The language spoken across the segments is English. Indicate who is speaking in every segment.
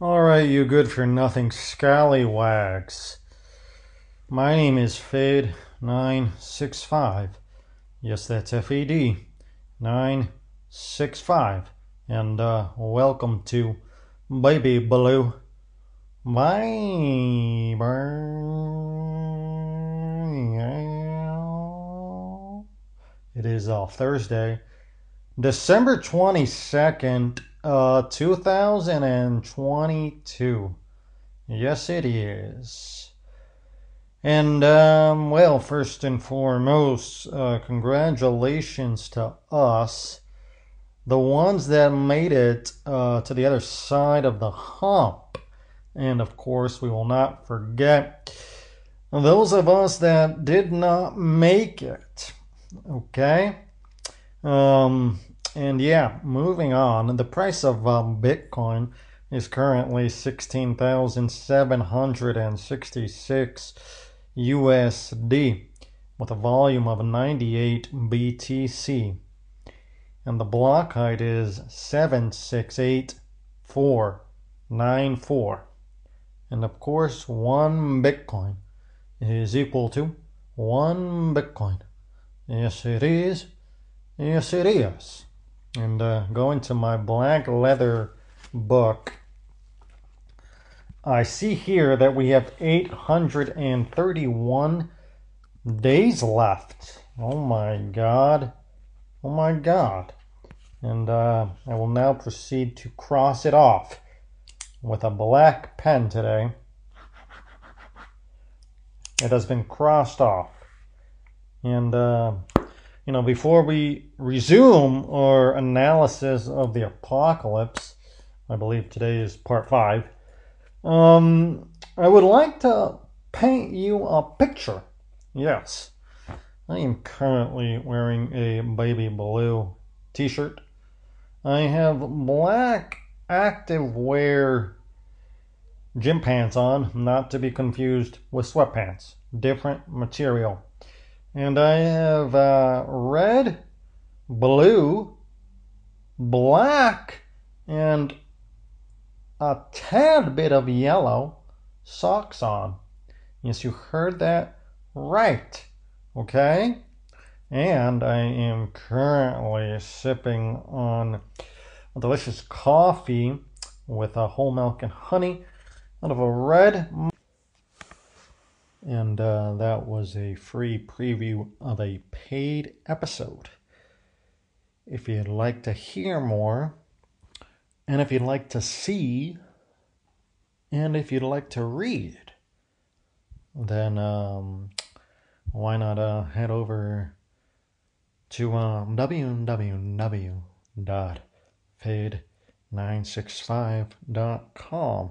Speaker 1: Alright, you good for nothing scallywags. My name is Fade965. Yes, that's F A D 965. And uh, welcome to Baby Blue. Bye. It is uh, Thursday, December 22nd, uh, 2022. Yes, it is. And, um, well, first and foremost, uh, congratulations to us, the ones that made it uh, to the other side of the hump. And of course, we will not forget those of us that did not make it. Okay? Um, and yeah, moving on. The price of um, Bitcoin is currently 16,766 USD with a volume of 98 BTC. And the block height is 768494. And of course, one Bitcoin is equal to one Bitcoin. Yes, it is. Yes, it is. And uh, going to my black leather book, I see here that we have 831 days left. Oh my God. Oh my God. And uh, I will now proceed to cross it off with a black pen today. It has been crossed off. And, uh, you know, before we resume our analysis of the apocalypse, I believe today is part five, um, I would like to paint you a picture. Yes, I am currently wearing a baby blue t shirt. I have black active wear gym pants on, not to be confused with sweatpants, different material. And I have uh, red, blue, black, and a tad bit of yellow socks on. Yes, you heard that right. Okay? And I am currently sipping on a delicious coffee with a whole milk and honey out of a red and uh, that was a free preview of a paid episode. If you'd like to hear more, and if you'd like to see, and if you'd like to read, then um, why not uh, head over to um, www.fed965.com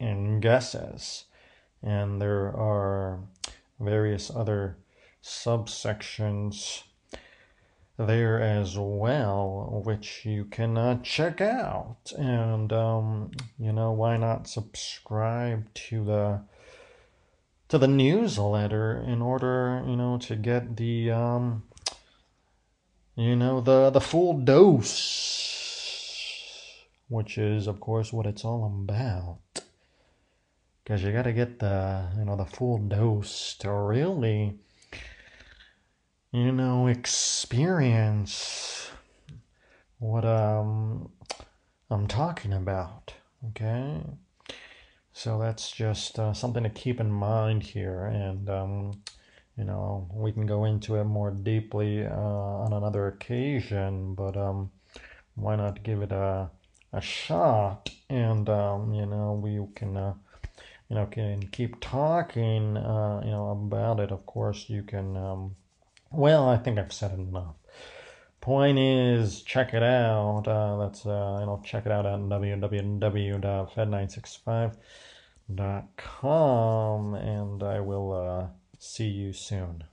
Speaker 1: and guesses. And there are various other subsections there as well, which you can uh, check out. And um, you know, why not subscribe to the to the newsletter in order, you know, to get the um, you know, the the full dose, which is of course what it's all about because you got to get the you know the full dose to really you know experience what um I'm talking about okay? So that's just uh, something to keep in mind here and um you know we can go into it more deeply uh, on another occasion but um why not give it a a shot and um you know we can uh, you know can keep talking uh, you know about it of course you can um, well i think i've said enough point is, check it out. Uh, that's uh, you know, check it out at www.fed965.com, and I will uh, see you soon.